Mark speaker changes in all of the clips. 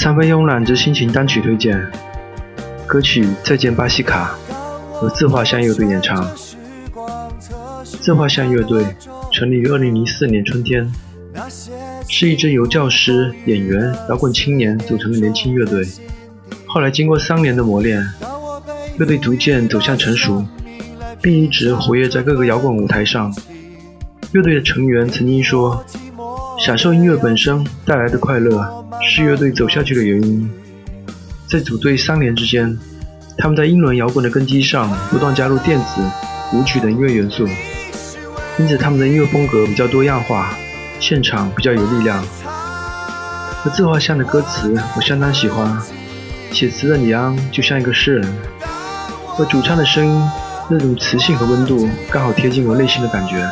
Speaker 1: 三分慵懒之心情单曲推荐，歌曲《再见巴西卡》由自画像乐队演唱。自画像乐队成立于2004年春天，是一支由教师、演员、摇滚青年组成的年轻乐队。后来经过三年的磨练，乐队逐渐走向成熟，并一直活跃在各个摇滚舞台上。乐队的成员曾经说：“享受音乐本身带来的快乐是乐队走下去的原因。”在组队三年之间，他们在英伦摇滚的根基上不断加入电子、舞曲等音乐元素，因此他们的音乐风格比较多样化，现场比较有力量。而自画像的歌词我相当喜欢，写词的李安就像一个诗人，而主唱的声音那种磁性和温度刚好贴近我内心的感觉。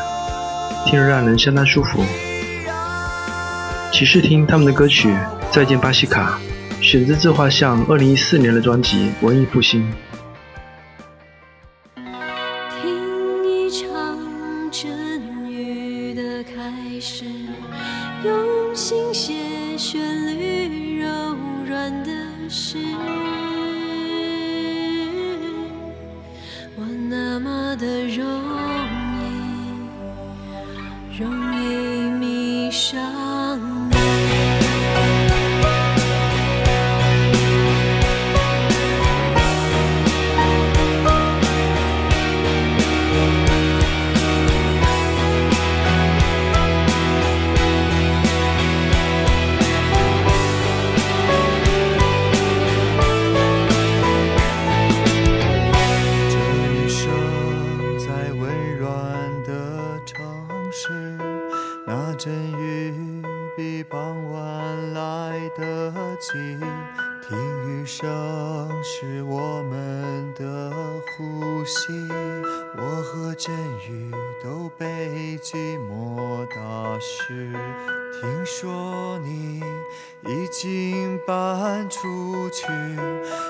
Speaker 1: 听着让人相当舒服。骑士听他们的歌曲《再见巴西卡》，选自自画像2014年的专辑《文艺复兴》。
Speaker 2: 听一场阵雨的开始，用心写旋律柔软的诗。我那么的柔。容易迷上。
Speaker 3: 傍晚来得及，听雨声是我们的呼吸。我和阵雨都被寂寞打湿。听说你已经搬出去，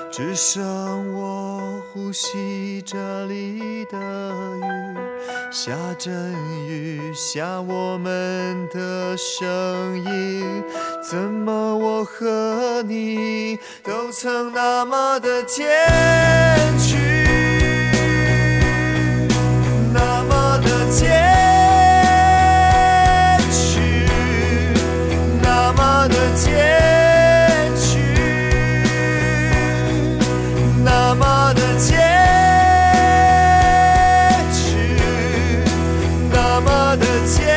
Speaker 3: 只剩我呼吸这里的。下阵雨，下我们的声音。怎么我和你都曾那么的坚决？那么的坚决？那么的坚。那么的牵